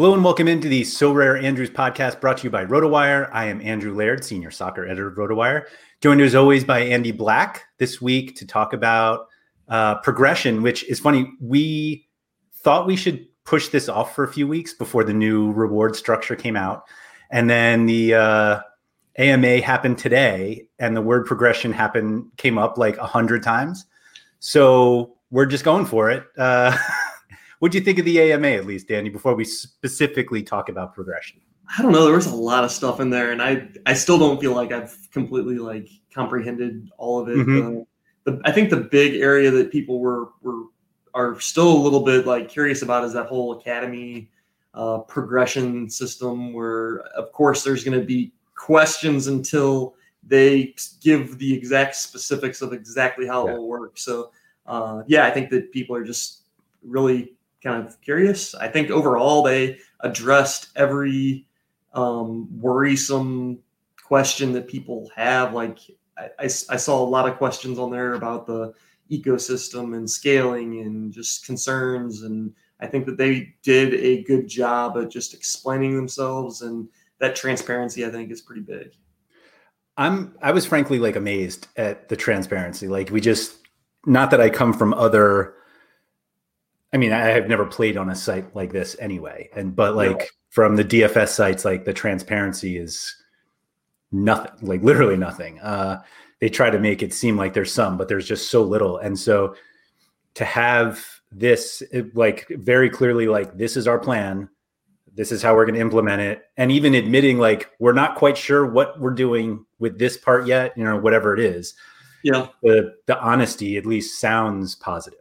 Hello and welcome into the Sorare Andrews podcast brought to you by RotoWire. I am Andrew Laird, senior soccer editor of RotoWire, joined as always by Andy Black this week to talk about uh, progression, which is funny. We thought we should push this off for a few weeks before the new reward structure came out. And then the uh, AMA happened today, and the word progression happened came up like a hundred times. So we're just going for it. Uh, what do you think of the AMA, at least, Danny? Before we specifically talk about progression, I don't know. There was a lot of stuff in there, and I I still don't feel like I've completely like comprehended all of it. Mm-hmm. the, I think the big area that people were were are still a little bit like curious about is that whole academy uh, progression system, where of course there's going to be questions until they give the exact specifics of exactly how yeah. it will work. So uh, yeah, I think that people are just really kind of curious. I think overall they addressed every um, worrisome question that people have. Like I, I, I, saw a lot of questions on there about the ecosystem and scaling and just concerns. And I think that they did a good job at just explaining themselves and that transparency I think is pretty big. I'm I was frankly like amazed at the transparency. Like we just not that I come from other I mean, I have never played on a site like this anyway. And but like from the DFS sites, like the transparency is nothing, like literally nothing. Uh, they try to make it seem like there's some, but there's just so little. And so to have this like very clearly like this is our plan this is how we're going to implement it and even admitting like we're not quite sure what we're doing with this part yet you know whatever it is yeah the the honesty at least sounds positive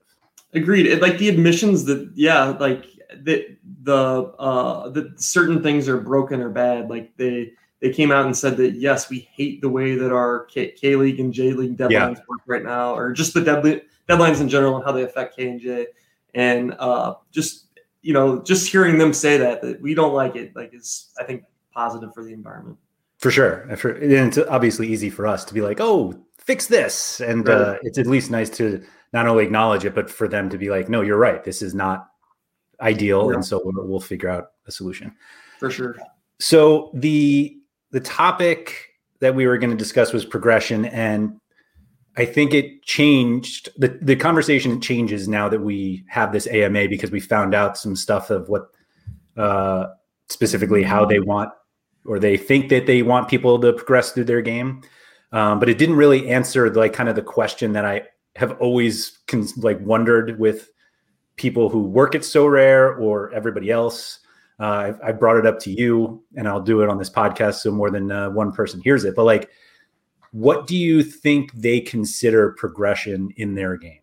Agreed. It, like the admissions that yeah, like the the uh the certain things are broken or bad. Like they they came out and said that yes, we hate the way that our K, K League and J League deadlines yeah. work right now, or just the deadline deadlines in general and how they affect K and J. And uh, just you know, just hearing them say that that we don't like it, like is I think positive for the environment. For sure, and it's obviously easy for us to be like, oh, fix this, and right. uh, it's at least nice to not only acknowledge it, but for them to be like, no, you're right. This is not ideal. Yeah. And so we'll, we'll figure out a solution. For sure. So the, the topic that we were going to discuss was progression. And I think it changed the, the conversation changes now that we have this AMA because we found out some stuff of what, uh, specifically how they want or they think that they want people to progress through their game. Um, but it didn't really answer like kind of the question that I have always like wondered with people who work at Sorare or everybody else. Uh, I, I, brought it up to you, and I'll do it on this podcast so more than uh, one person hears it. But like, what do you think they consider progression in their game?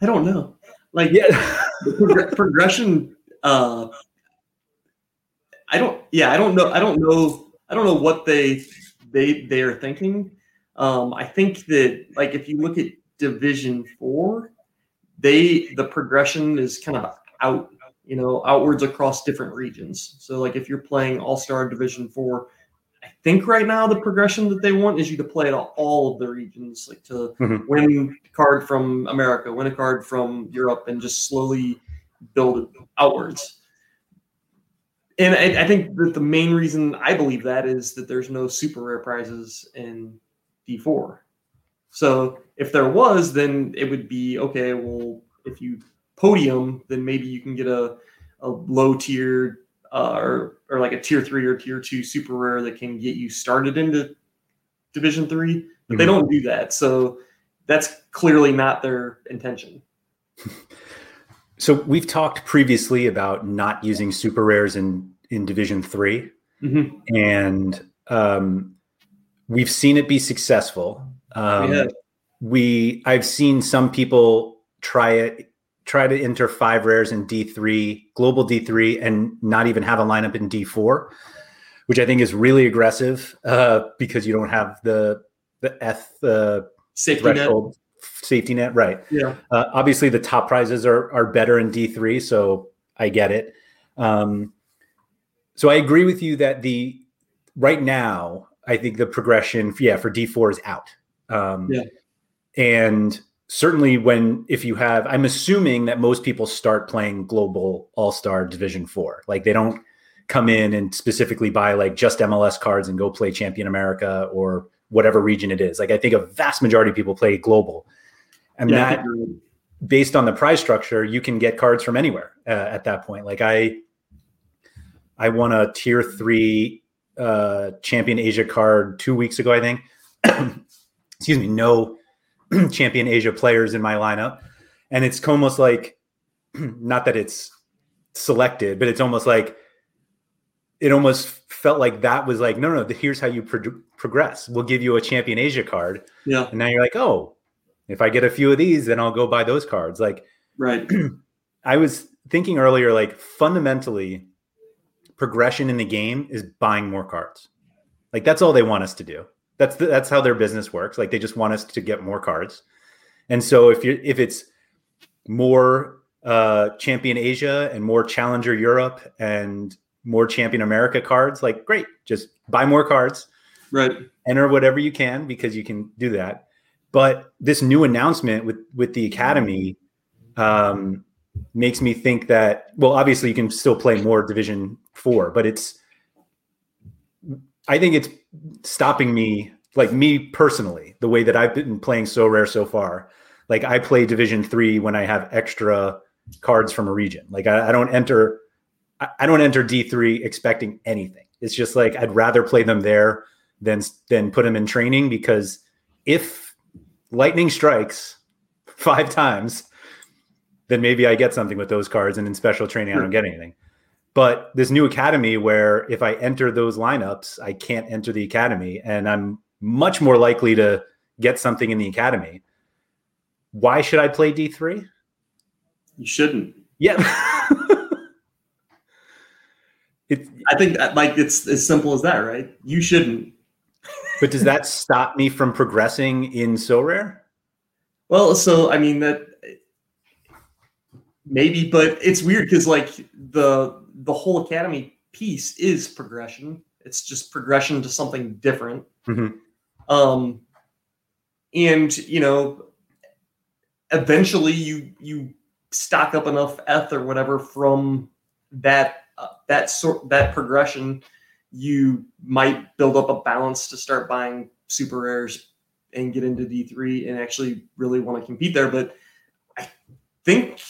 I don't know. Like Yeah. prog- progression. Uh, I don't. Yeah, I don't know. I don't know. I don't know what they they they are thinking. Um, I think that like if you look at Division Four, they the progression is kind of out. You know, outwards across different regions. So like if you're playing All Star Division Four, I think right now the progression that they want is you to play at all, of the regions, like to Mhm. win a card from America, win a card from Europe, and just slowly build it outwards. And I, I think that the main reason I believe that is that there's no super rare prizes in D4. So if there was, then it would be okay. Well, if you podium, then maybe you can get a, a low tier uh, or or like a tier three or tier two super rare that can get you started into Division three. But they Mhm. don't do that, so that's clearly not their intention. So we've talked previously about not using super rares in in Division 3 Mhm. and um, we've seen it be successful. Um, Yeah. We I've seen some people try it try to enter five rares in D3, global D3, and not even have a lineup in D4, which I think is really aggressive uh, because you don't have the the F uh, Safety net. safety net, right? Yeah. Uh, obviously, the top prizes are are better in D three, so I get it. Um, so I agree with you that the right now, I think the progression, yeah, for D four is out. Um, Yeah. and certainly when if you have, I'm assuming that most people start playing global All Star Division four, like they don't come in and specifically buy like just MLS cards and go play Champion America or whatever region it is. Like I think a vast majority of people play global, and Yeah, that think you're right. based on the price structure, you can get cards from anywhere uh, at that point. Like I, I won a tier three uh, champion Asia card two weeks ago, I think. Excuse me, no champion Asia players in my lineup, and it's almost like, not that it's selected, but it's almost like it almost felt like that was like no, no. Here's how you pro- progress. We'll give you a champion Asia card, Yeah. and now you're like, oh, if I get a few of these, then I'll go buy those cards. Like Right. I was thinking earlier, like fundamentally, progression in the game is buying more cards. Like that's all they want us to do. That's the, that's how their business works. Like they just want us to get more cards. And so if you if it's more uh, Champion Asia and more Challenger Europe and more Champion America cards, like great, just buy more cards Right. enter whatever you can because you can do that. But this new announcement with with the academy um, makes me think that well, obviously you can still play more Division Four, but it's I think it's stopping me, like me personally, the way that I've been playing Sorare so far. Like I play Division Three when I have extra cards from a region. Like I, I don't enter, I, I don't enter D three expecting anything. It's just like I'd rather play them there than than put them in training because if lightning strikes five times, then maybe I get something with those cards, and in special training I don't get anything. But this new academy, where if I enter those lineups, I can't enter the academy, and I'm much more likely to get something in the academy. Why should I play D three? You shouldn't. Yeah. it, I think that, like it's as simple as that, right? You shouldn't. but does that stop me from progressing in Sorare? Well, so I mean that maybe, but it's weird because like the the whole academy piece is progression. It's just progression to something different. Mhm. Um, and you know, eventually you you stock up enough eth or whatever from that uh, that sort that progression. You might build up a balance to start buying super rares and get into D3 and actually really want to compete there. But I think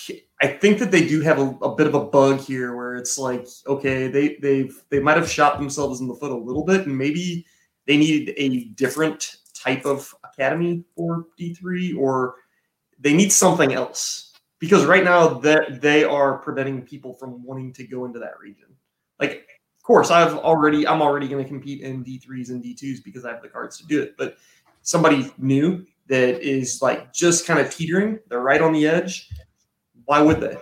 I think that they do have a, a bit of a bug here where it's like, okay, they they've they might have shot themselves in the foot a little bit, and maybe they need a different type of academy for D3, or they need something else. Because right now that they are preventing people from wanting to go into that region. Like of course, I've already I'm already going to compete in D3s and D2s because I have the cards to do it. But somebody new that is like just kind of teetering, they're right on the edge. Why would they?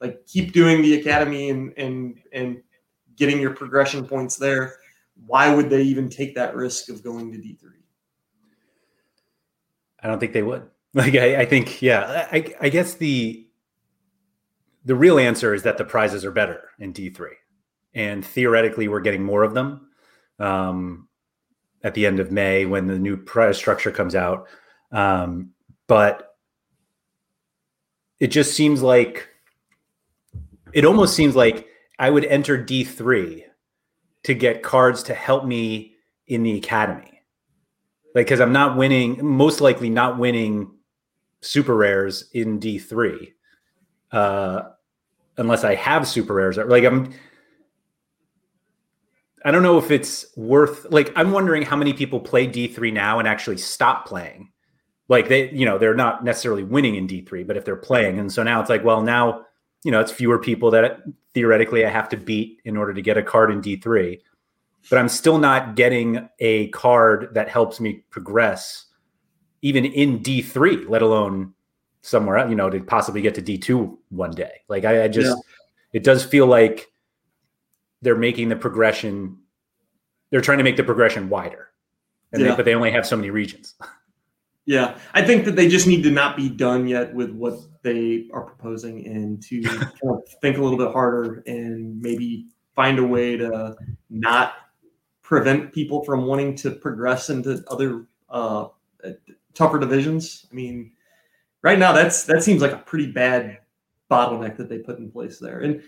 Like keep doing the academy and and and getting your progression points there. Why would they even take that risk of going to D3? I don't think they would. Like I, I think, yeah, I, I guess the the real answer is that the prizes are better in D3, and theoretically, we're getting more of them um, at the end of May when the new prize structure comes out. Um, but it just seems like it almost seems like I would enter D3 to get cards to help me in the academy. Like, because I'm not winning, most likely not winning super rares in D3 uh, unless I have super rares. Like, I'm, I don't know if it's worth, like, I'm wondering how many people play D3 now and actually stop playing. Like, they, you know, they're not necessarily winning in D3, but if they're playing. And so now it's like, well, now, you know, it's fewer people that theoretically I have to beat in order to get a card in D3. But I'm still not getting a card that helps me progress even in D3, let alone somewhere else, you know, to possibly get to D2 one day. Like I, I just, yeah. it does feel like they're making the progression, they're trying to make the progression wider. And yeah. they, but they only have so many regions. Yeah, I think that they just need to not be done yet with what they are proposing and to kind of think a little bit harder and maybe find a way to not prevent people from wanting to progress into other uh, tougher divisions. I mean, right now that's that seems like a pretty bad bottleneck that they put in place there. And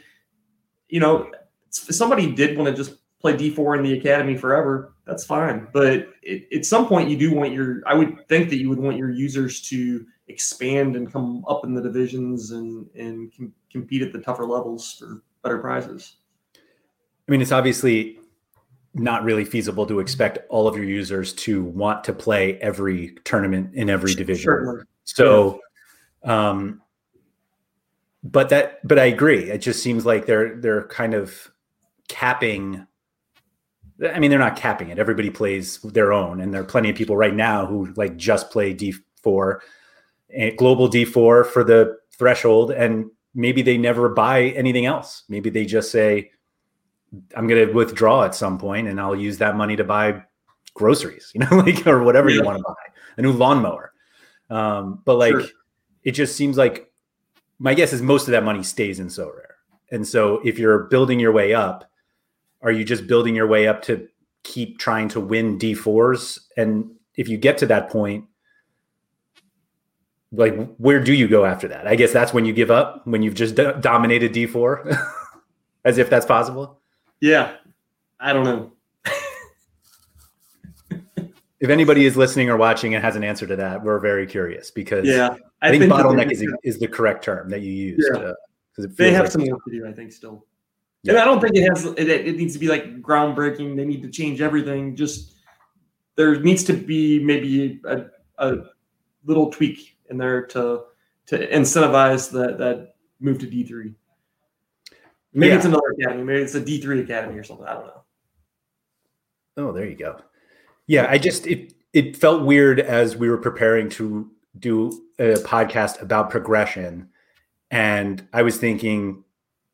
you know, somebody did want to just play D4 in the academy forever, that's fine. But it, at some point, you do want your, I would think that you would want your users to expand and come up in the divisions and, and com- compete at the tougher levels for better prizes. I mean, it's obviously not really feasible to expect all of your users to want to play every tournament in every division. Certainly. So, um, but that, but I agree. It just seems like they're, they're kind of capping I mean, they're not capping it. Everybody plays their own, and there are plenty of people right now who like just play D4, eh, global D4 for the threshold, and maybe they never buy anything else. Maybe they just say, "I'm going to withdraw at some point, and I'll use that money to buy groceries," you know, like or whatever yeah. you want to buy, a new lawnmower. Um, but like, sure. it just seems like my guess is most of that money stays in Sorare, and so if you're building your way up are you just building your way up to keep trying to win D4s? And if you get to that point, like where do you go after that? I guess that's when you give up, when you've just do- dominated D4, as if that's possible. Yeah, I don't know. if anybody is listening or watching and has an answer to that, we're very curious because yeah, I, I think, bottleneck is, is the correct term that you used. Yeah. Uh, they have like some work to do, I think, still. Yeah. And I don't think it has it, it needs to be like groundbreaking. They need to change everything. Just there needs to be maybe a, a little tweak in there to to incentivize that that move to D three. Maybe yeah. it's another academy. Maybe it's a D three academy or something. I don't know. Oh, there you go. Yeah, I just it it felt weird as we were preparing to do a podcast about progression, and I was thinking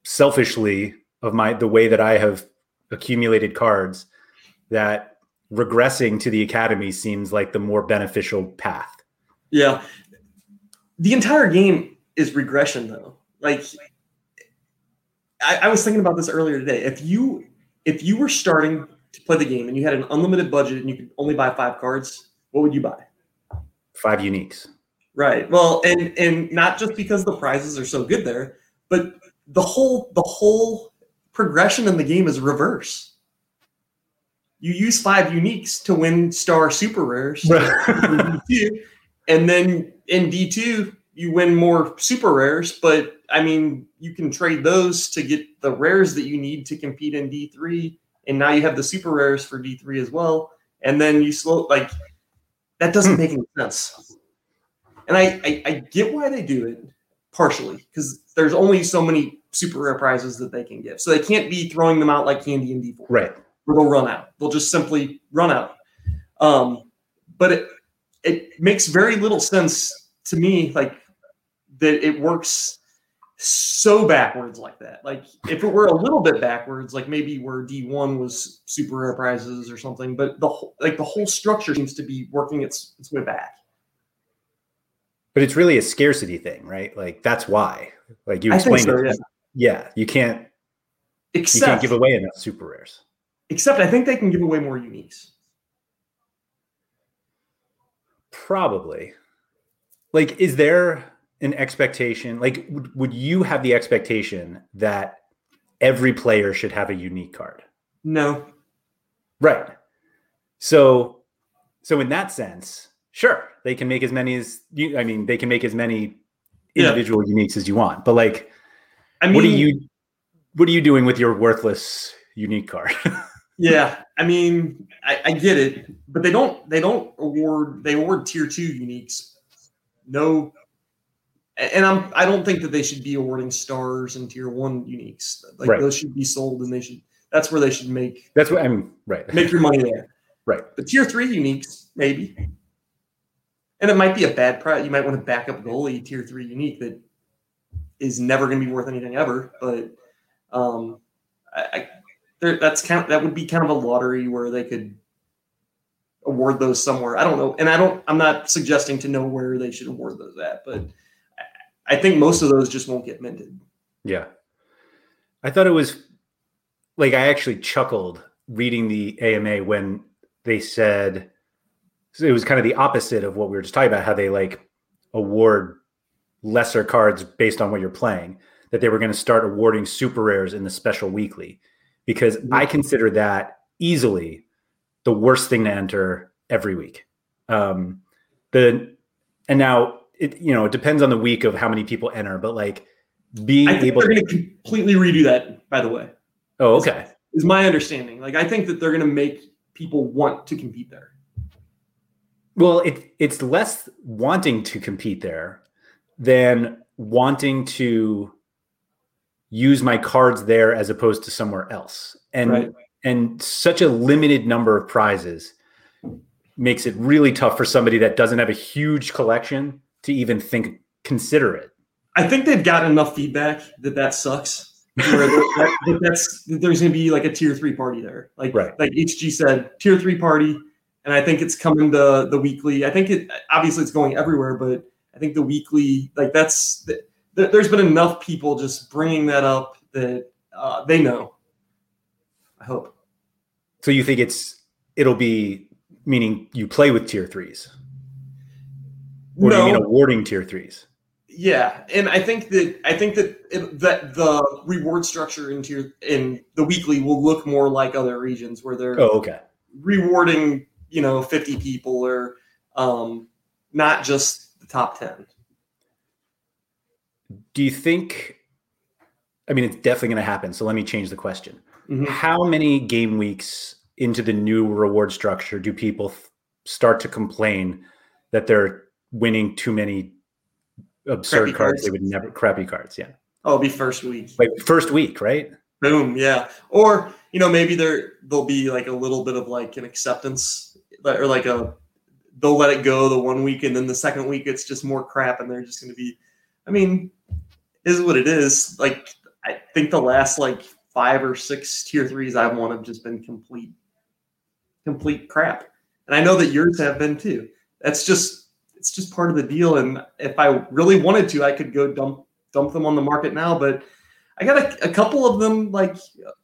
selfishly of my the way that I have accumulated cards that regressing to the academy seems like the more beneficial path. Yeah. The entire game is regression though. Like I, I was thinking about this earlier today. If you if you were starting to play the game and you had an unlimited budget and you could only buy five cards, what would you buy? Five uniques. Right. Well, and and not just because the prizes are so good there, but the whole the whole progression in the game is reverse. You use five uniques to win star super rares, and then in D2 you win more super rares. But I mean, you can trade those to get the rares that you need to compete in D3, and now you have the super rares for D3 as well. And then you slow like that doesn't hmm. make any sense. And I, I, I get why they do it partially because there's only so many super rare prizes that they can give. So they can't be throwing them out like candy in D4. Right. Where they'll run out. They'll just simply run out. Um, but it it makes very little sense to me, like that it works so backwards like that. Like if it were a little bit backwards, like maybe where D1 was super rare prizes or something, but the whole like the whole structure seems to be working its its way back. But it's really a scarcity thing, right? Like that's why. Like you explained so, it. Yeah, you can't you can't give away enough super rares. except I think they can give away more uniques. Probably. Like, is there an expectation? Like, would, would you have the expectation that every player should have a unique card? No. Right. So, so in that sense, sure, they can make as many as you. I mean, they can make as many Yeah. individual uniques as you want. But like, I mean what are you? What are you doing with your worthless unique card? Yeah, I mean, I, I get it, but they don't. They don't award. They award tier two uniques. No, and I'm. I don't think that they should be awarding stars and tier one uniques. Like Right. those should be sold, and they should. That's where they should make That's what I'm. Right. make your money there. Right. the tier three uniques, maybe. And it might be a bad price. You might want to back up goalie tier three unique that is never going to be worth anything ever. But um, I, I there, that's kind of, that would be kind of a lottery where they could award those somewhere. I don't know, and I don't. I'm not suggesting to know where they should award those at, but I, I think most of those just won't get minted. Yeah. I thought it was like I actually chuckled reading the AMA when they said so it was kind of the opposite of what we were just talking about, how they like award lesser cards based on what you're playing, that they were going to start awarding super rares in the special weekly. Because I consider that easily the worst thing to enter every week. Um the and now it you know it depends on the week of how many people enter, but like being able they're going to completely redo that. By the way, Oh, okay. is my understanding. Like I think that they're going to make people want to compete there. Well, it it's less wanting to compete there than wanting to use my cards there as opposed to somewhere else. And Right. and such a limited number of prizes makes it really tough for somebody that doesn't have a huge collection to even think consider it. I think they've got enough feedback that that sucks. That, that that's there's going to be like a tier three party there. Like Right. like HG said, tier three party, and I think it's coming to the weekly. I think it obviously it's going everywhere, but I think the weekly like that's th- th- there's been enough people just bringing that up that uh, they know. I hope. So you think it's it'll be meaning you play with tier threes? Or do you mean awarding tier threes? Yeah, and I think that I think that it, that the reward structure in tier in the weekly will look more like other regions where they're Oh, okay. rewarding you know 50 people or um, not just the top 10. Do you think? I mean, it's definitely going to happen. So let me change the question. Mhm. How many game weeks into the new reward structure do people th- start to complain that they're winning too many absurd cards? cards. They would never crappy cards. Yeah, Oh, it'll be first week. like first week, right? Boom, yeah. Or you know maybe there there'll be like a little bit of like an acceptance or like a they'll let it go the one week and then the second week it's just more crap and they're just going to be I mean is what it is. Like I think the last like five or six tier threes I've won have just been complete complete crap. And I know that yours have been too. That's just it's just part of the deal and if I really wanted to I could go dump dump them on the market now but I got a, a couple of them. Like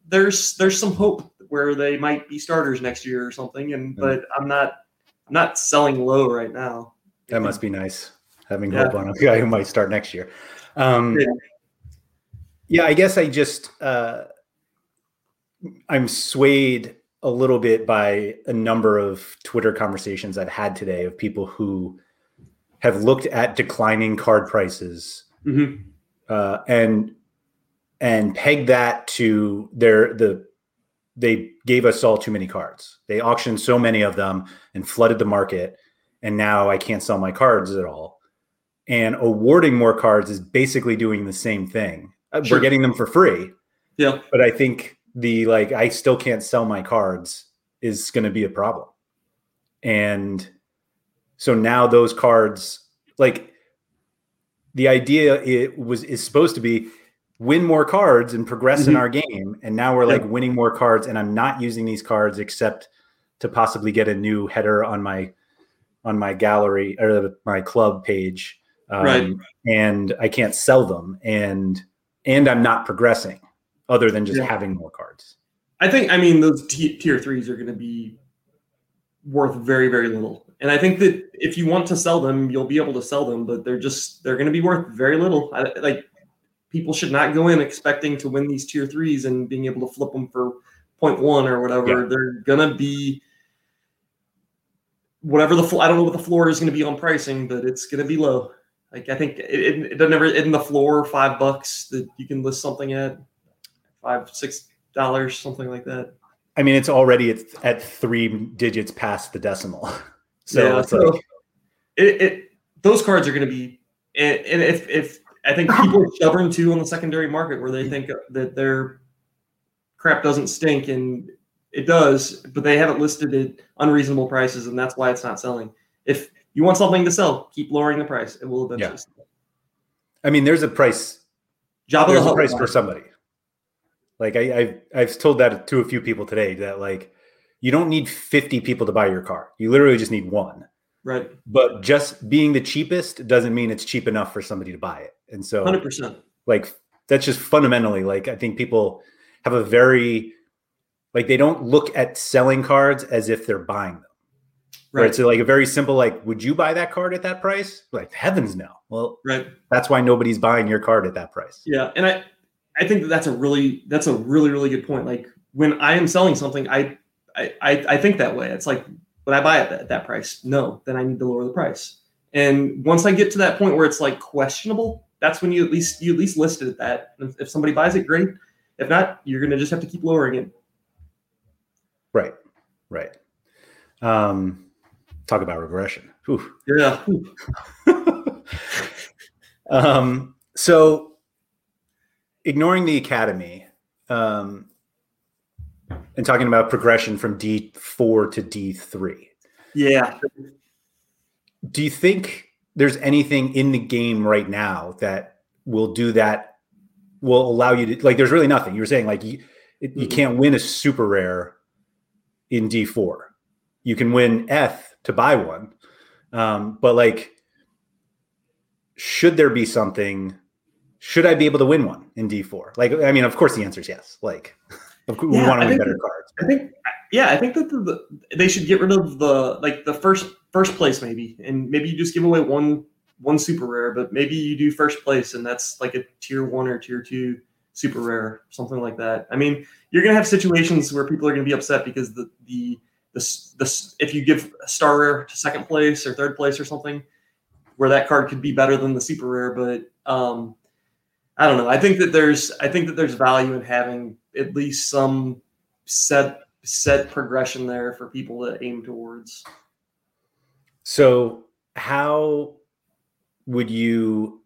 there's there's some hope where they might be starters next year or something. And but I'm not I'm not selling low right now. That must be nice having Yeah. hope on a guy who might start next year. Um, Yeah. yeah, I guess I just uh, I'm swayed a little bit by a number of Twitter conversations I've had today of people who have looked at declining card prices Mhm. uh, and and pegged that to their the they gave us all too many cards. They auctioned so many of them and flooded the market, and now I can't sell my cards at all. and awarding more cards is basically doing the same thing. Uh, Sure. We're getting them for free, Yeah. but I think the like I still can't sell my cards is going to be a problem. And so now those cards like the idea it was is supposed to be win more cards and progress in Mhm. our game and now we're Yeah. like winning more cards and I'm not using these cards except to possibly get a new header on my on my gallery or my club page um, Right. and I can't sell them and and I'm not progressing other than just Yeah. having more cards. I think I mean those t- tier threes are going to be worth very very little, and I think that if you want to sell them, you'll be able to sell them, but they're just they're going to be worth very little. I, like people should not go in expecting to win these tier threes and being able to flip them for 0.1 or whatever. Yeah. They're going to be whatever the I don't know what the floor is going to be on pricing, but it's going to be low. Like I think it, it, it doesn't ever in the floor five bucks that you can list something at five six dollars something like that. I mean, it's already at, at three digits past the decimal. So Yeah, it's so- like, It, it those cards are going to be and, and if if I think people are stubborn too on the secondary market where they think that their crap doesn't stink and it does, but they haven't listed it unreasonable prices and that's why it's not selling. If you want something to sell, keep lowering the price. It will eventually Yeah. sell. I mean, there's a price. Job of the There's a price for somebody. Like I, I've I've told that to a few people today that like you don't need 50 people to buy your car. You literally just need one. Right. But just being the cheapest doesn't mean it's cheap enough for somebody to buy it. And so Hundred percent. like that's just fundamentally like I think people have a very like they don't look at selling cards as if they're buying them. Right. Right. So like a very simple like, would you buy that card at that price? Like heavens no. Well, Right. that's why nobody's buying your card at that price. Yeah, and I I think that that's a really that's a really really good point. Like when I am selling something, I I I, I think that way. It's like when I buy it at that price, no, then I need to lower the price. And once I get to that point where it's like questionable, that's when you at least you at least list it at that. If, if somebody buys it, great. If not, you're gonna just have to keep lowering it. Right. Right. Um talk about regression. Whew. Yeah. um, so ignoring the academy um, and talking about progression from D4 to D3. Yeah. Do you think there's anything in the game right now that will do that? Will allow you to like? There's really nothing. You were saying like you, it- you can't win a super rare in D4. You can win F to buy one, um, but like, should there be something? Should I be able to win one in D4? Like, I mean, of course, the answer is yes. Like, we Yeah, want to I win think better that- cards. I think, yeah, I think that the, the, they should get rid of the like the first first place maybe, and maybe you just give away one one super rare, but maybe you do first place, and that's like a tier one or tier two super rare, something like that. I mean, you're gonna have situations where people are gonna be upset because the the the, the if you give a star rare to second place or third place or something, where that card could be better than the super rare, but um, I don't know. I think that there's I think that there's value in having at least some set set progression there for people to aim towards. So, how would you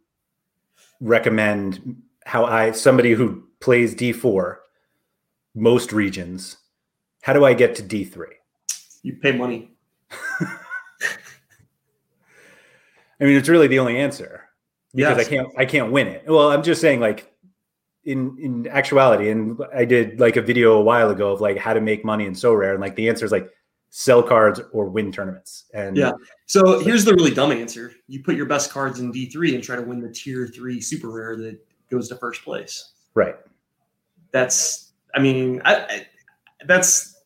recommend how I, somebody who plays D4, most regions, how do I get to D3? You pay money. I mean, it's really the only answer because Yes. I can't, I can't win it. Well, I'm just saying, like, in in actuality, and I did like a video a while ago of like how to make money in Sorare, and like the answer is like sell cards or win tournaments. And Yeah. So here's the really dumb answer: you put your best cards in D three and try to win the tier three super rare that goes to first place. right, That's, I mean, I, I, that's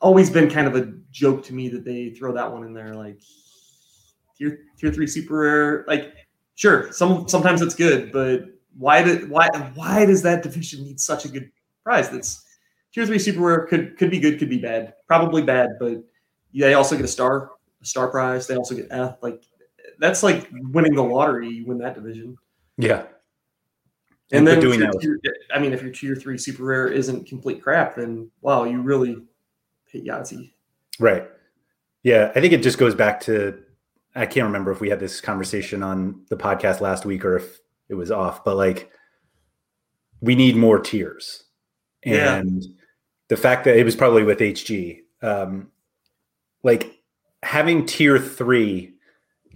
always been kind of a joke to me that they throw that one in there, like tier tier three super rare. Like, sure, some sometimes it's good, but why did why why does that division need such a good prize? That's tier three super rare could could be good, could be bad, probably bad, but they also get a star a star prize. They also get F. Like that's like winning the lottery. You win that division. yeah, And but then doing that, tier- I mean, if your tier three super rare isn't complete crap, then wow, you really hit Yahtzee. Right. Yeah, I think it just goes back to I can't remember if we had this conversation on the podcast last week or if it was off, but like we need more tiers. And yeah. the fact that it was probably with HG, um, like having tier three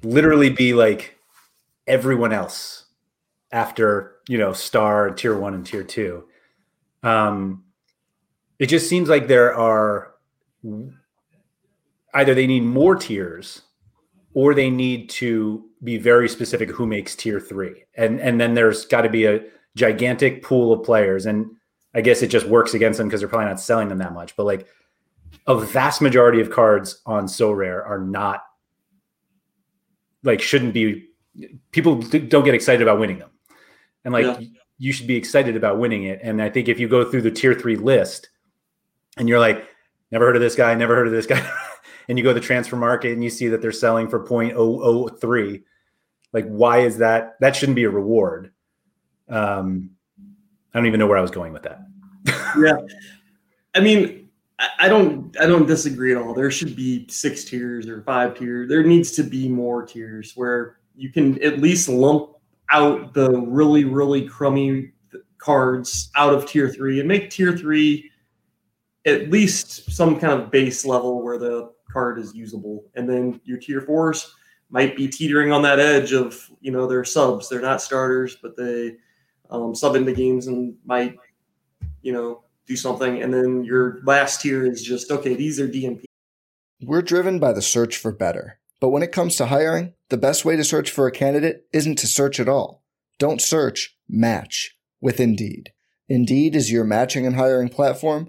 literally be like everyone else after, you know, star, tier one, and tier two. Um, it just seems like there are either they need more tiers or they need to be very specific who makes tier three. And and then there's got to be a gigantic pool of players. And I guess it just works against them because they're probably not selling them that much. But like a vast majority of cards on Sorare are not like shouldn't be people don't get excited about winning them. And like yeah. you should be excited about winning it. And I think if you go through the tier three list and you're like, never heard of this guy, never heard of this guy. and you go to the transfer market and you see that they're selling for 0.003 like why is that that shouldn't be a reward um i don't even know where i was going with that yeah i mean I don't I don't disagree at all. There should be six tiers or five tiers. There needs to be more tiers where you can at least lump out the really really crummy cards out of tier 3 and make tier 3 at least some kind of base level where the card is usable. And then your tier fours might be teetering on that edge of, you know, they're subs. They're not starters, but they um, sub into games and might, you know, do something. And then your last tier is just, okay, these are DNP. We're driven by the search for better. But when it comes to hiring, the best way to search for a candidate isn't to search at all. Don't search, match with Indeed. Indeed is your matching and hiring platform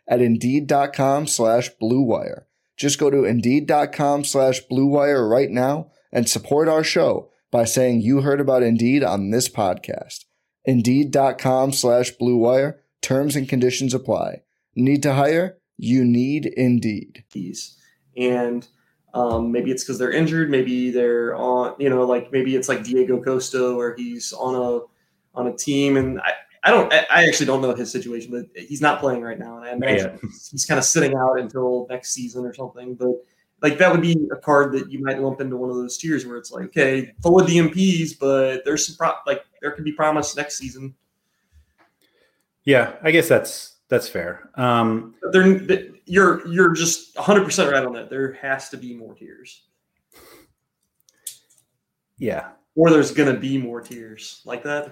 at Indeed.com slash BlueWire. Just go to Indeed.com slash BlueWire right now and support our show by saying you heard about Indeed on this podcast. Indeed.com slash BlueWire. Terms and conditions apply. Need to hire? You need Indeed. And um, maybe it's because they're injured. Maybe they're on, you know, like maybe it's like Diego Costa where he's on a on a team, and I, I don't. I actually don't know his situation, but he's not playing right now, and I imagine yeah. he's kind of sitting out until next season or something. But like that would be a card that you might lump into one of those tiers where it's like, okay, full of DNPs, but there's some pro- like there could be promise next season. Yeah, I guess that's that's fair. Um, there, you're you're just 100 percent right on that. There has to be more tiers. Yeah, or there's gonna be more tiers like that.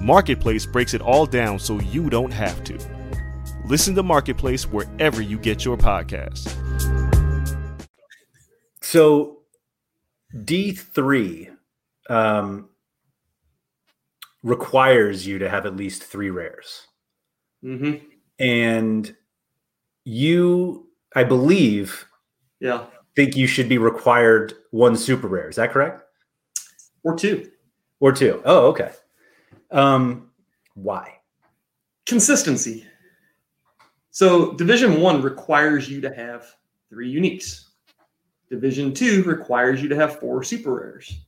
Marketplace breaks it all down so you don't have to. Listen to Marketplace wherever you get your podcasts. So, D3 um, requires you to have at least three rares. Mm-hmm. And you, I believe, yeah, think you should be required one super rare. Is that correct? Or two. Or two. Oh, okay. Um, why? Consistency. So Division One requires you to have three uniques. Division Two requires you to have four super rares.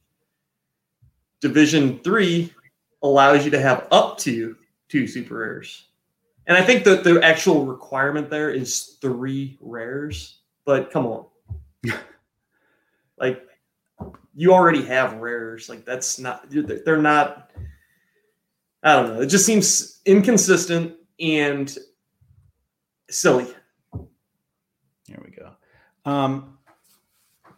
Division Three allows you to have up to two super rares. And I think that the actual requirement there is three rares, but come on. like you already have rares. Like that's not they're not I don't know. It just seems inconsistent and silly. There we go. Um,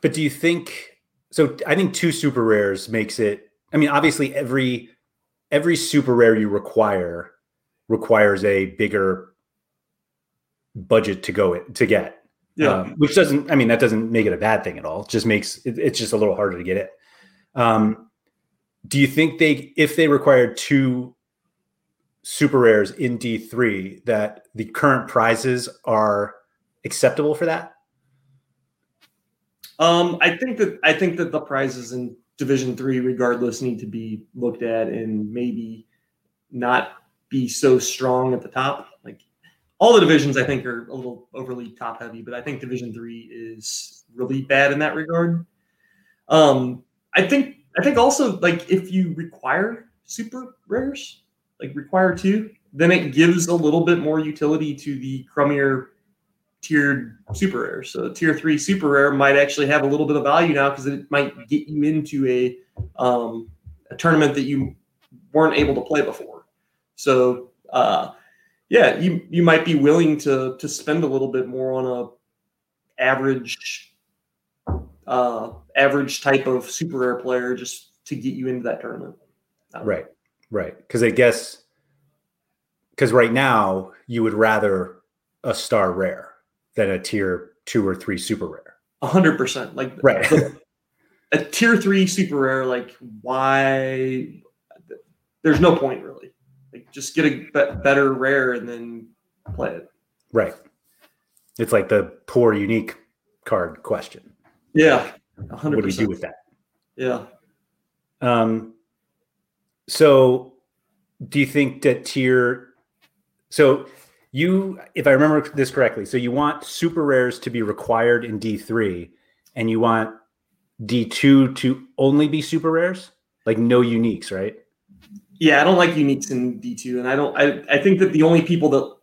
but do you think so? I think two super rares makes it I mean, obviously every every super rare you require requires a bigger budget to go it to get. Yeah. Um, which doesn't, I mean, that doesn't make it a bad thing at all. It just makes it, it's just a little harder to get it. Um, do you think they, if they required two super rares in D3, that the current prizes are acceptable for that? Um, I think that I think that the prizes in Division Three, regardless, need to be looked at and maybe not be so strong at the top. Like all the divisions, I think are a little overly top heavy, but I think Division Three is really bad in that regard. Um, I think I think also like if you require super rares, like require two, then it gives a little bit more utility to the crummier tiered super rare. So tier three super rare might actually have a little bit of value now because it might get you into a um, a tournament that you weren't able to play before. So uh, yeah, you you might be willing to to spend a little bit more on a average uh, average type of super rare player just to get you into that tournament. Right, right. Because I guess because right now you would rather a star rare than a tier two or three super rare. A hundred percent. Like right. The, a tier three super rare, like why? There's no point really. Like just get a better rare and then play it. Right. It's like the poor unique card question. Yeah. 100%. What do we do with that? Yeah. Um. So, do you think that tier? So you, if I remember this correctly, so you want super rares to be required in D three, and you want D two to only be super rares, like no uniques, right? Yeah, I don't like uniques in D2, and I don't. I, I think that the only people that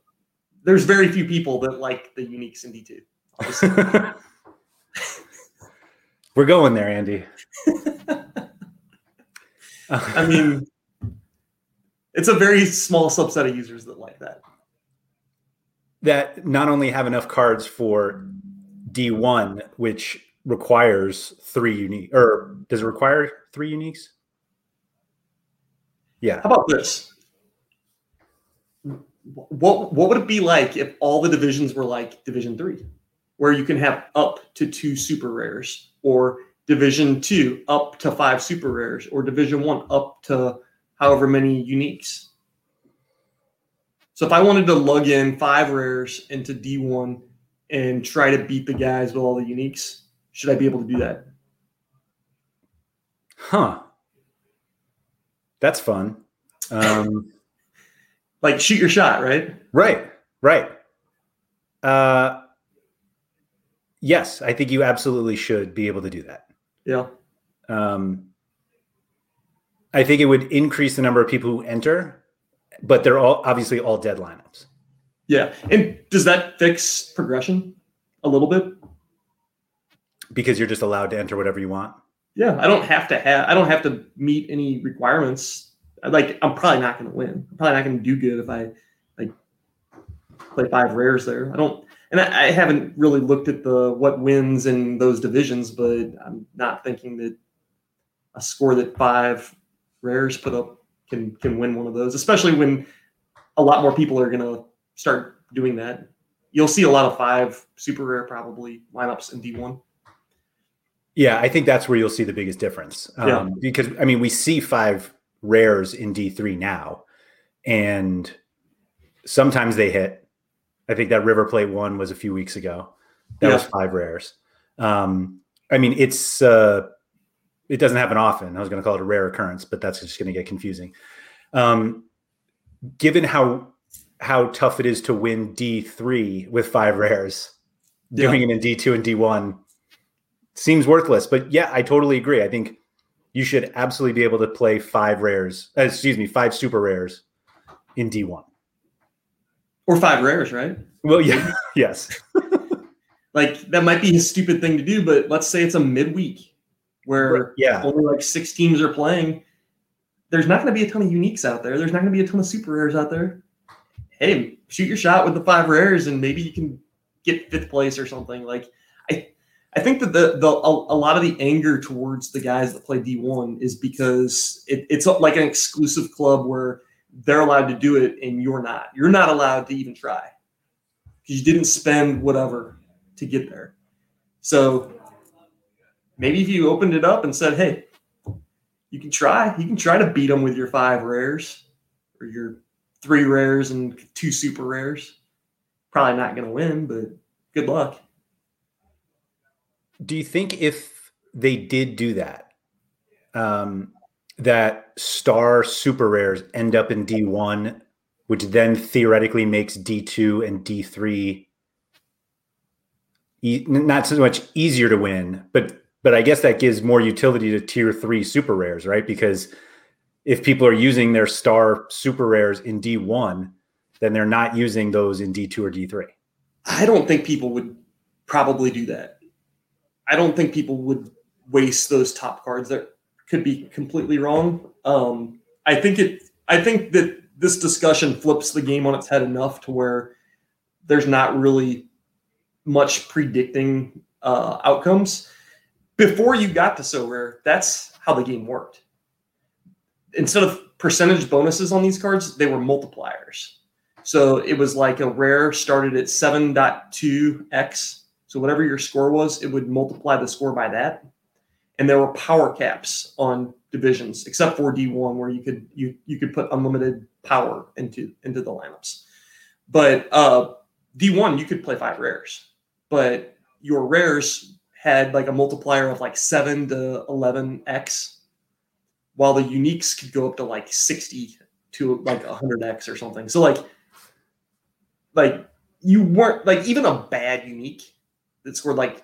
there's very few people that like the uniques in D2. We're going there, Andy. I mean, it's a very small subset of users that like that. That not only have enough cards for D1, which requires three unique, or does it require three uniques? Yeah. How about this? What what would it be like if all the divisions were like Division Three, where you can have up to two super rares, or Division Two up to five super rares, or Division One up to however many uniques? So if I wanted to lug in five rares into D1 and try to beat the guys with all the uniques, should I be able to do that? Huh. That's fun. Um, like shoot your shot, right? Right, right. Uh, yes, I think you absolutely should be able to do that. Yeah. Um, I think it would increase the number of people who enter, but they're all obviously all dead lineups. Yeah, and does that fix progression a little bit? Because you're just allowed to enter whatever you want. Yeah, I don't have to have. I don't have to meet any requirements. Like, I'm probably not going to win. I'm probably not going to do good if I like play five rares there. I don't, and I, I haven't really looked at the what wins in those divisions, but I'm not thinking that a score that five rares put up can can win one of those, especially when a lot more people are going to start doing that. You'll see a lot of five super rare probably lineups in D1. Yeah, I think that's where you'll see the biggest difference. Um, yeah. Because I mean, we see five rares in D3 now, and sometimes they hit. I think that River Plate one was a few weeks ago. That yeah. was five rares. Um, I mean, it's uh, it doesn't happen often. I was going to call it a rare occurrence, but that's just going to get confusing. Um, given how how tough it is to win D three with five rares, yeah. doing it in D two and D one seems worthless. But yeah, I totally agree. I think you should absolutely be able to play five rares. Uh, excuse me, five super rares in D one or five rares, right? Well, yeah, yes. like that might be a stupid thing to do, but let's say it's a midweek where yeah. only like six teams are playing. There's not going to be a ton of uniques out there. There's not going to be a ton of super rares out there. Hey, shoot your shot with the five rares, and maybe you can get fifth place or something. Like I, I think that the the a, a, lot of the anger towards the guys that play D1 is because it, it's like an exclusive club where they're allowed to do it and you're not. You're not allowed to even try because you didn't spend whatever to get there. So maybe if you opened it up and said, "Hey, you can try. You can try to beat them with your five rares or your three rares and two super rares." Probably not going to win, but good luck. Do you think if they did do that, um, that star super rares end up in D1, which then theoretically makes D2 and D3 e- not so much easier to win, but but I guess that gives more utility to tier three super rares, right? Because if people are using their star super rares in D1, then they're not using those in D2 or D3. I don't think people would probably do that. I don't think people would waste those top cards. That could be completely wrong. Um, I think it. I think that this discussion flips the game on its head enough to where there's not really much predicting uh, outcomes. Before you got to Sorare, that's how the game worked. Instead of percentage bonuses on these cards, they were multipliers. So it was like a rare started at 7.2x so whatever your score was, it would multiply the score by that. And there were power caps on divisions, except for D1, where you could you you could put unlimited power into into the lineups. But uh, D1, you could play five rares, but your rares had like a multiplier of like seven to eleven x, while the uniques could go up to like sixty to like hundred x or something. So like like you weren't like even a bad unique that scored like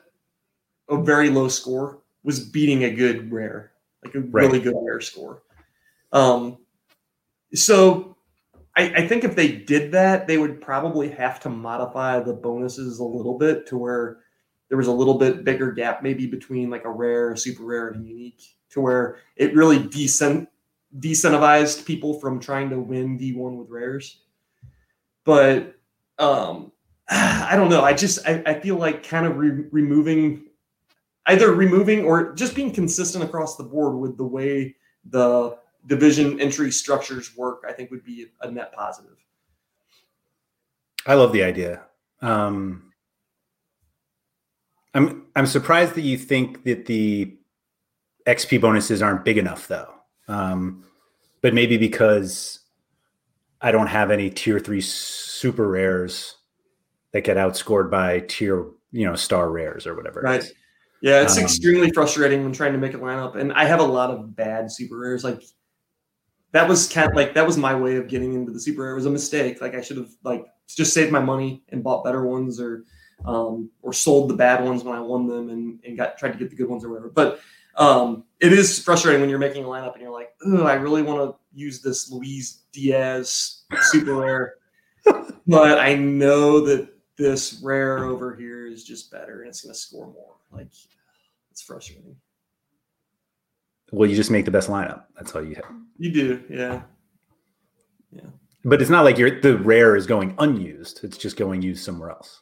a very low score was beating a good rare, like a right. really good rare score. Um, so I, I think if they did that, they would probably have to modify the bonuses a little bit to where there was a little bit bigger gap maybe between like a rare, a super rare, and a unique, to where it really decent decentivized people from trying to win D1 with rares. But um, I don't know. I just I, I feel like kind of re- removing either removing or just being consistent across the board with the way the division entry structures work. I think would be a net positive. I love the idea. Um, I'm I'm surprised that you think that the XP bonuses aren't big enough, though. Um, but maybe because I don't have any tier three super rares that get outscored by tier, you know, star rares or whatever. Right. Yeah, it's um, extremely frustrating when trying to make a lineup. And I have a lot of bad super rares. Like that was kind of like that was my way of getting into the super rare. It was a mistake. Like I should have like just saved my money and bought better ones or um, or sold the bad ones when I won them and, and got tried to get the good ones or whatever. But um, it is frustrating when you're making a lineup and you're like, oh, I really want to use this Luis Diaz super rare, but I know that this rare over here is just better and it's going to score more. Like it's frustrating. Well, you just make the best lineup. That's all you have. You do, yeah, yeah. But it's not like your the rare is going unused. It's just going used somewhere else.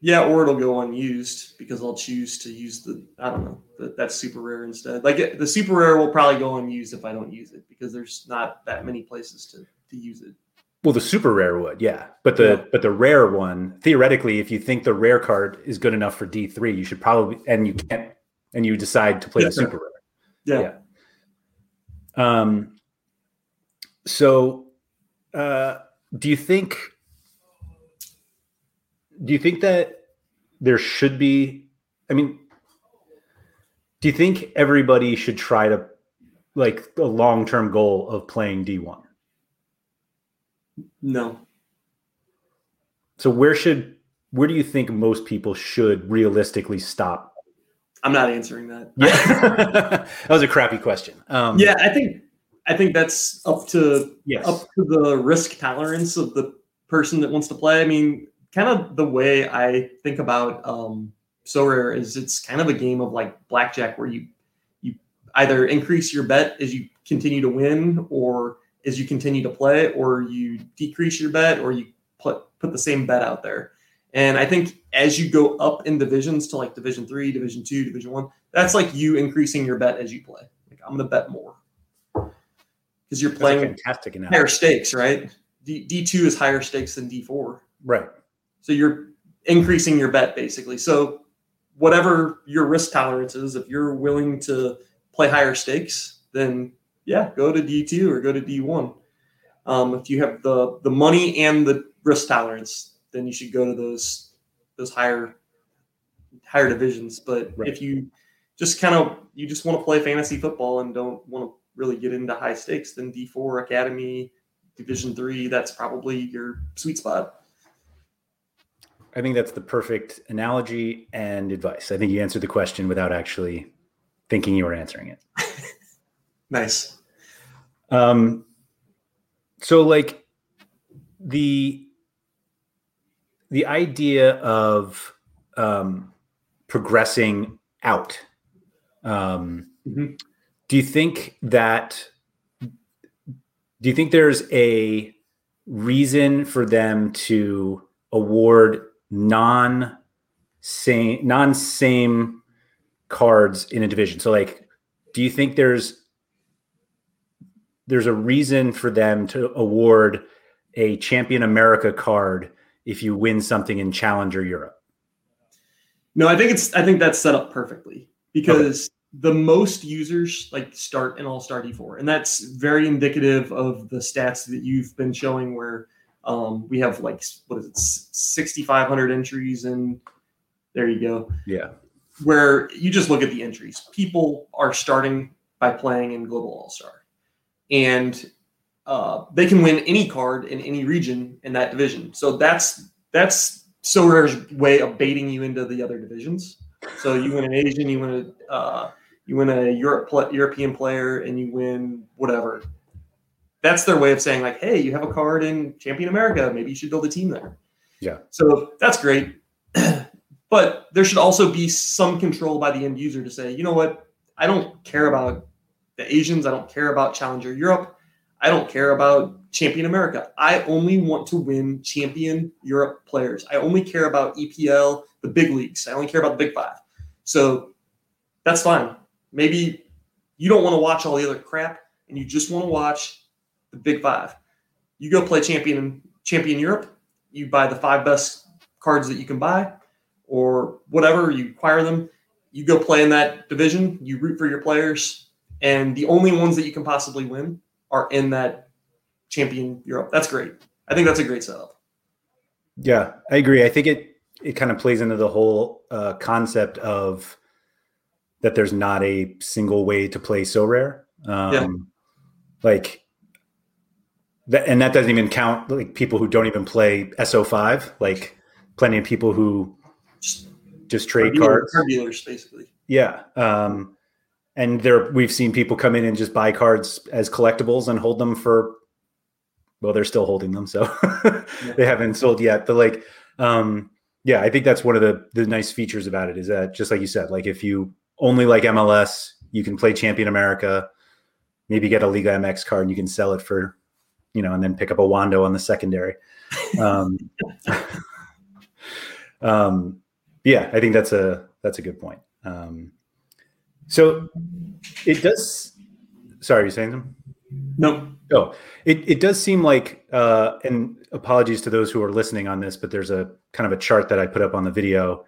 Yeah, or it'll go unused because I'll choose to use the I don't know the, that super rare instead. Like the super rare will probably go unused if I don't use it because there's not that many places to to use it. Well, the super rare would, yeah. But the yeah. but the rare one, theoretically, if you think the rare card is good enough for D three, you should probably and you can't and you decide to play yeah. the super rare. Yeah. yeah. Um. So, uh, do you think? Do you think that there should be? I mean, do you think everybody should try to like a long term goal of playing D one? No. So where should where do you think most people should realistically stop? I'm not answering that. Yeah. that was a crappy question. Um, yeah, I think I think that's up to yes. up to the risk tolerance of the person that wants to play. I mean, kind of the way I think about um, Sorare is it's kind of a game of like blackjack where you you either increase your bet as you continue to win or as you continue to play, or you decrease your bet, or you put put the same bet out there. And I think as you go up in divisions to like Division Three, Division Two, Division One, that's like you increasing your bet as you play. Like I'm going to bet more because you're playing fantastic higher stakes, right? D two is higher stakes than D four, right? So you're increasing your bet basically. So whatever your risk tolerance is, if you're willing to play higher stakes, then yeah, go to D2 or go to D1. Um, if you have the the money and the risk tolerance, then you should go to those those higher higher divisions. But right. if you just kind of you just want to play fantasy football and don't want to really get into high stakes, then D4 Academy, Division three, that's probably your sweet spot. I think that's the perfect analogy and advice. I think you answered the question without actually thinking you were answering it. Nice. Um, so like the the idea of um, progressing out. Um, mm-hmm. Do you think that? Do you think there's a reason for them to award non same non same cards in a division. So like do you think there's there's a reason for them to award a champion America card if you win something in Challenger Europe? No, I think it's I think that's set up perfectly because okay. the most users like start in All Star D4, and that's very indicative of the stats that you've been showing where um, we have like what is it, 6,500 entries, and there you go. Yeah, where you just look at the entries. People are starting by playing in Global All Star, and uh, they can win any card in any region in that division. So that's that's Sorare's way of baiting you into the other divisions. So you win an Asian, you win a uh, you win a Europe European player, and you win whatever that's their way of saying like, hey, you have a card in Champion America, maybe you should build a team there. Yeah. So that's great. but there should also be some control by the end user to say, you know what, I don't care about the Asians, I don't care about Challenger Europe, I don't care about Champion America. I only want to win Champion Europe players. I only care about EPL, the big leagues. I only care about the big five. So that's fine. Maybe you don't want to watch all the other crap and you just want to watch the Big Five. You go play champion champion Europe. You buy the five best cards that you can buy, or whatever. You acquire them. You go play in that division. You root for your players, and the only ones that you can possibly win are in that champion Europe. That's great. I think that's a great setup. Yeah, I agree. I think it it kind of plays into the whole uh, concept of that there's not a single way to play Sorare. Um, yeah. Like that, and that doesn't even count like people who don't even play SO5, like plenty of people who just, just trade cards. Card dealers, basically. Yeah. Um, and there we've seen people come in and just buy cards as collectibles and hold them for well, they're still holding them, so yeah. they haven't sold yet. But like, um, yeah, I think that's one of the the nice features about it is that just like you said, like if you only like MLS, you can play Champion America, maybe get a Liga MX card and you can sell it for you know, and then pick up a Wando on the secondary. Um, um, yeah, I think that's a that's a good point. Um, so it does. Sorry, you saying something? No. Oh, it, it does seem like, uh, and apologies to those who are listening on this, but there's a kind of a chart that I put up on the video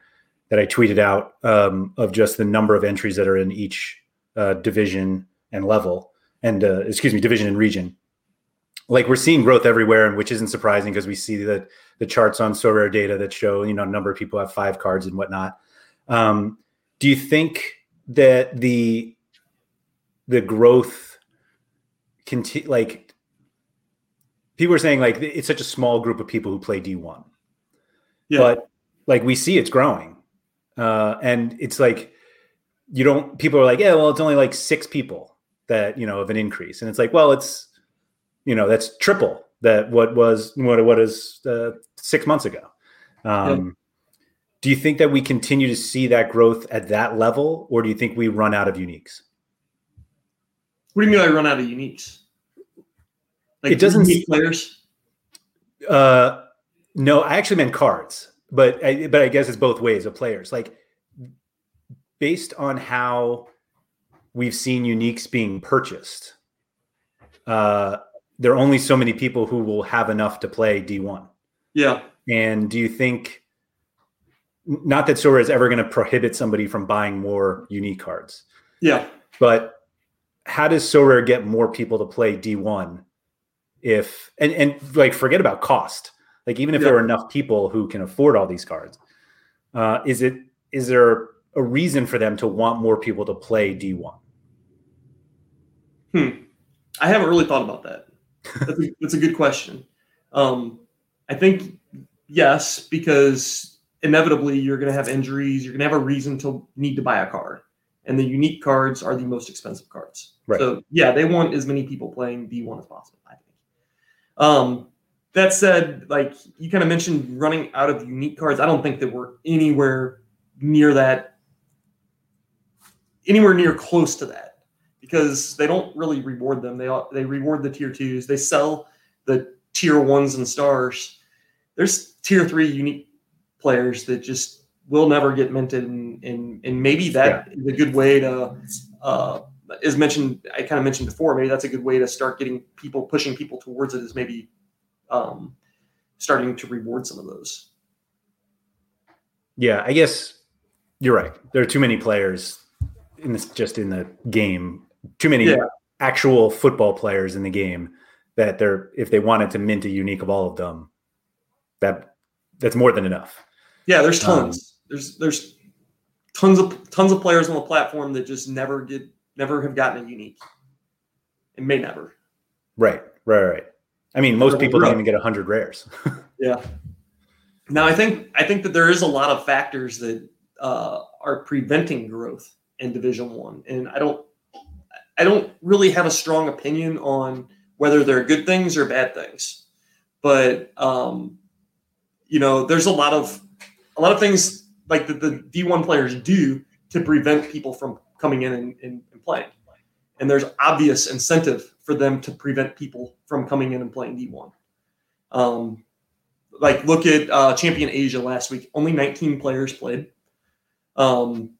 that I tweeted out um, of just the number of entries that are in each uh, division and level, and uh, excuse me, division and region like we're seeing growth everywhere, and which isn't surprising because we see the the charts on Sorare data that show you know a number of people have five cards and whatnot. Um, do you think that the the growth continue like people are saying like it's such a small group of people who play D1. Yeah. But like we see it's growing. Uh, and it's like you don't people are like, yeah, well, it's only like six people that you know of an increase. And it's like, well, it's you know that's triple that what was what what is uh, six months ago. Um, yeah. Do you think that we continue to see that growth at that level, or do you think we run out of uniques? What do you mean I run out of uniques? Like it doesn't players. Uh, no, I actually meant cards. but I, but I guess it's both ways of players. Like based on how we've seen uniques being purchased, uh, there are only so many people who will have enough to play D1. Yeah. And do you think, not that Sorare is ever going to prohibit somebody from buying more unique cards? Yeah. But how does Sorare get more people to play D1 if, and, and like forget about cost? Like even if yeah. there are enough people who can afford all these cards, uh, is it, is there a reason for them to want more people to play D1? Hmm. I haven't really thought about that. That's a, that's a good question. Um, I think yes, because inevitably you're going to have injuries. You're going to have a reason to need to buy a card, and the unique cards are the most expensive cards. Right. So yeah, they want as many people playing D1 as possible. I think. Um, that said, like you kind of mentioned, running out of unique cards. I don't think that we're anywhere near that, anywhere near close to that, because they don't really reward them. They they reward the tier twos. They sell the tier ones and stars. There's tier three unique players that just will never get minted, and and, and maybe that yeah. is a good way to, uh, as mentioned, I kind of mentioned before, maybe that's a good way to start getting people pushing people towards it. Is maybe um, starting to reward some of those. Yeah, I guess you're right. There are too many players in this just in the game. Too many yeah. actual football players in the game that they're if they wanted to mint a unique of all of them, that that's more than enough. Yeah, there's tons. Um, there's there's tons of tons of players on the platform that just never get never have gotten a unique. and may never. Right, right, right. I mean, most people don't even get hundred rares. yeah. Now I think I think that there is a lot of factors that uh, are preventing growth in Division One, and I don't I don't really have a strong opinion on whether they're good things or bad things. But um, you know, there's a lot of a lot of things like the, the D1 players do to prevent people from coming in and, and, and playing. And there's obvious incentive for them to prevent people from coming in and playing D1. Um, like look at uh, Champion Asia last week. Only 19 players played. Um,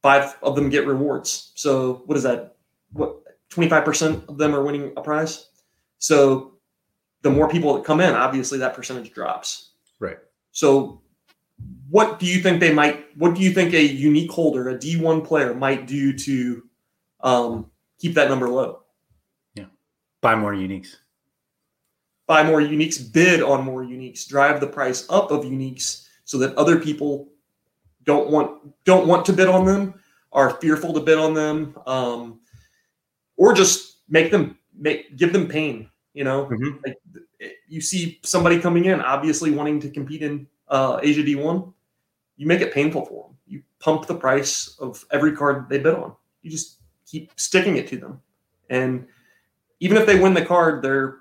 five of them get rewards. So what is that? What 25% of them are winning a prize? So the more people that come in, obviously that percentage drops. Right. So what do you think they might what do you think a unique holder, a D1 player might do to um, keep that number low? Yeah. Buy more uniques. Buy more uniques, bid on more uniques, drive the price up of uniques so that other people don't want don't want to bid on them, are fearful to bid on them, um, or just make them make give them pain. You know, mm-hmm. like you see somebody coming in, obviously wanting to compete in uh, Asia D1, you make it painful for them. You pump the price of every card they bid on. You just keep sticking it to them, and even if they win the card, they're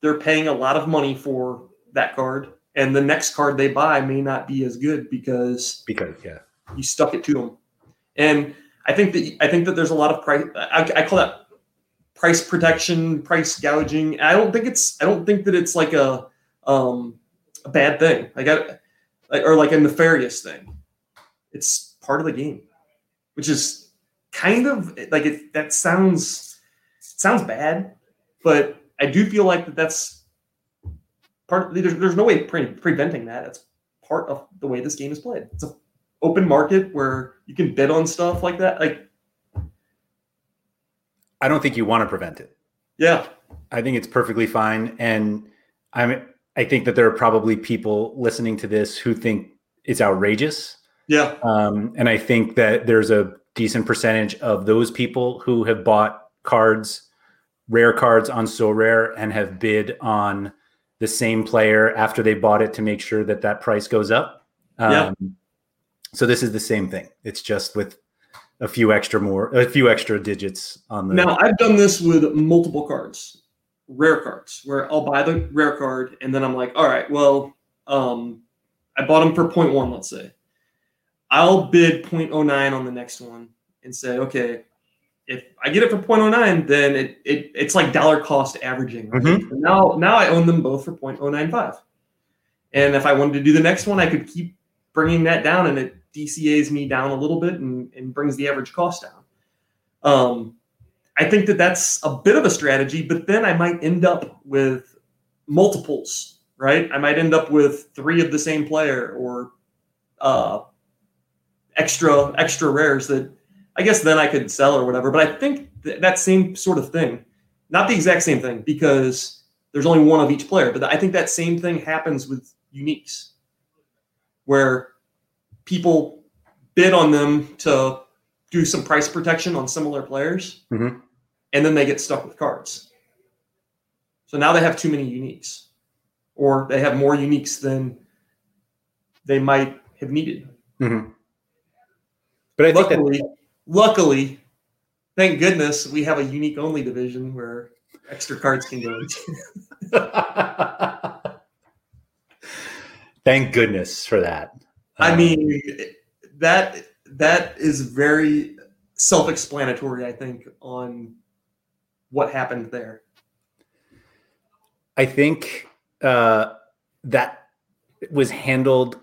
they're paying a lot of money for that card, and the next card they buy may not be as good because because yeah, you stuck it to them. And I think that I think that there's a lot of price. I, I call that price protection, price gouging. I don't think it's I don't think that it's like a um a bad thing. Like I like or like a nefarious thing. It's part of the game, which is kind of like it that sounds sounds bad, but I do feel like that that's part there's, there's no way pre- preventing that. It's part of the way this game is played. It's an open market where you can bid on stuff like that. Like I don't think you want to prevent it. Yeah. I think it's perfectly fine. And I'm I think that there are probably people listening to this who think it's outrageous. Yeah. Um, and I think that there's a decent percentage of those people who have bought cards, rare cards on Sorare and have bid on the same player after they bought it to make sure that that price goes up. Um, yeah. So this is the same thing. It's just with a few extra more, a few extra digits on the. Now I've done this with multiple cards, rare cards, where I'll buy the rare card and then I'm like, all right, well, um, I bought them for 0.1, let's say. I'll bid 0.09 on the next one and say, okay, if I get it for 0.09, then it, it it's like dollar cost averaging. Right? Mm-hmm. Now now I own them both for 0.095. And if I wanted to do the next one, I could keep bringing that down and it DCAs me down a little bit and, and brings the average cost down. Um, I think that that's a bit of a strategy, but then I might end up with multiples, right? I might end up with three of the same player or uh, extra extra rares that I guess then I could sell or whatever. But I think th- that same sort of thing, not the exact same thing because there's only one of each player, but I think that same thing happens with uniques where people bid on them to do some price protection on similar players, mm-hmm. and then they get stuck with cards. So now they have too many uniques, or they have more uniques than they might have needed. Mm-hmm. But I luckily, that- luckily, thank goodness we have a unique only division where extra cards can go into. thank goodness for that. I um, mean, that that is very self-explanatory. I think on what happened there. I think uh, that was handled.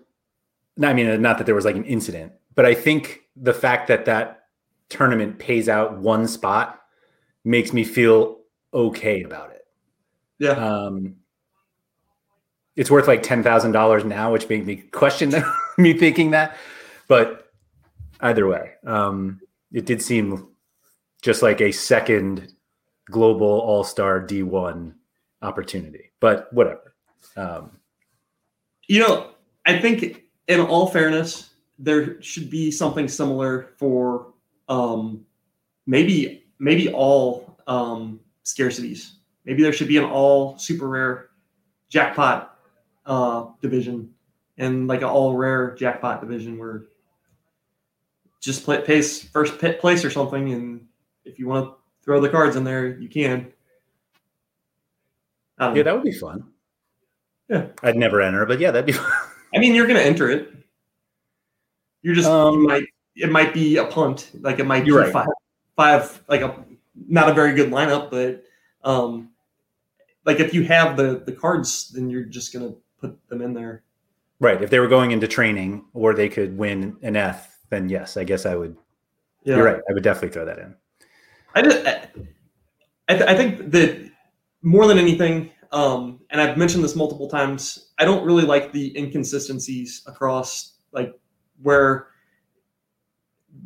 I mean, not that there was like an incident, but I think the fact that that tournament pays out one spot makes me feel okay about it. Yeah. Um, it's worth like ten thousand dollars now, which made me question me thinking that. But either way, um, it did seem just like a second global all star D one opportunity. But whatever. Um, you know, I think in all fairness, there should be something similar for um, maybe maybe all um, scarcities. Maybe there should be an all super rare jackpot uh, division and like an all rare jackpot division where just play, pays first place or something, and if you want to throw the cards in there, you can. Um, yeah, that would be fun. Yeah, I'd never enter, but yeah, that'd be. fun. I mean, you're going to enter it. You're just um, you might it might be a punt, like it might be right. five five like a not a very good lineup, but um, like if you have the the cards, then you're just going to put them in there. Right. If they were going into training or they could win an F, then yes, I guess I would. Yeah. You're right. I would definitely throw that in. I just, I, th- I think that more than anything, um, and I've mentioned this multiple times, I don't really like the inconsistencies across like where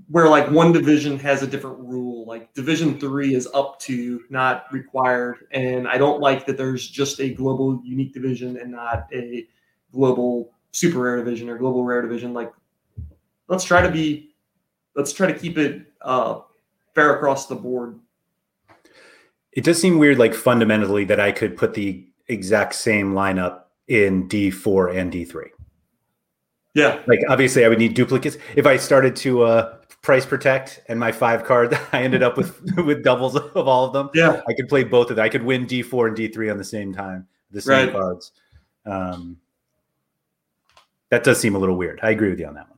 where like one division has a different rule like division three is up to not required and i don't like that there's just a global unique division and not a global super rare division or global rare division. Like, let's try to be, let's try to keep it uh, fair across the board. It does seem weird, like fundamentally, that I could put the exact same lineup in D4 and D3. Yeah. Like, obviously, I would need duplicates. If I started to uh, price protect and my five card, I ended up with with doubles of all of them. Yeah. I could play both of them. I could win D4 and D3 on the same time, the same right. cards. Um, that does seem a little weird. I agree with you on that one.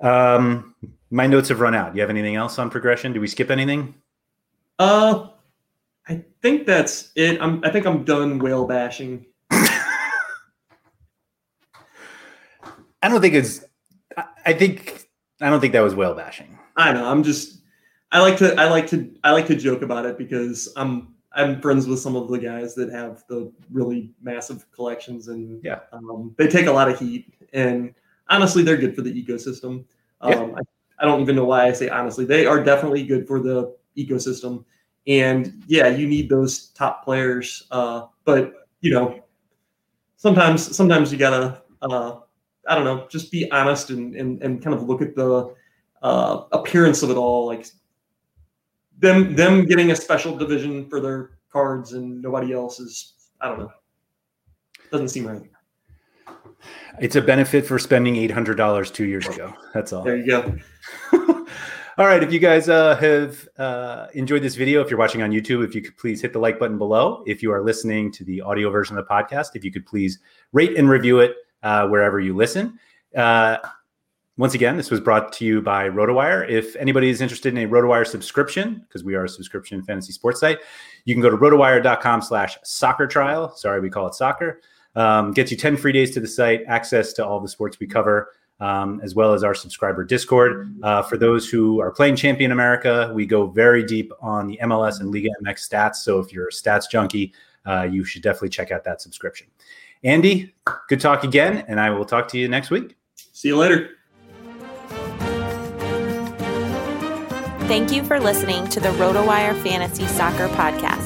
Um, my notes have run out. Do you have anything else on progression? Do we skip anything? Uh, I think that's it. I'm. I think I'm done whale bashing. I don't think it's. I think I don't think that was whale bashing. I know. I'm just. I like to. I like to. I like to joke about it because I'm I'm friends with some of the guys that have the really massive collections, and yeah, um, they take a lot of heat. And honestly, they're good for the ecosystem. Um, yeah. I, I, don't even know why I say honestly. They are definitely good for the ecosystem. And yeah, you need those top players. Uh, but you know, sometimes sometimes you gotta uh, I don't know, just be honest and and, and kind of look at the uh, appearance of it all. Like them them getting a special division for their cards and nobody else is I don't know. Doesn't seem right. It's a benefit for spending eight hundred dollars two years ago. That's all. There you go. all right. If you guys uh, have uh, enjoyed this video, if you're watching on YouTube, if you could please hit the like button below. If you are listening to the audio version of the podcast, if you could please rate and review it uh, wherever you listen. Uh, once again, this was brought to you by RotoWire. If anybody is interested in a RotoWire subscription, because we are a subscription fantasy sports site, you can go to rotowire.com slash soccer trial. Sorry, we call it soccer. Um, gets you 10 free days to the site, access to all the sports we cover, um, as well as our subscriber Discord. Uh, for those who are playing Champion America, we go very deep on the MLS and Liga MX stats. So if you're a stats junkie, uh, you should definitely check out that subscription. Andy, good talk again, and I will talk to you next week. See you later. Thank you for listening to the RotoWire Fantasy Soccer Podcast.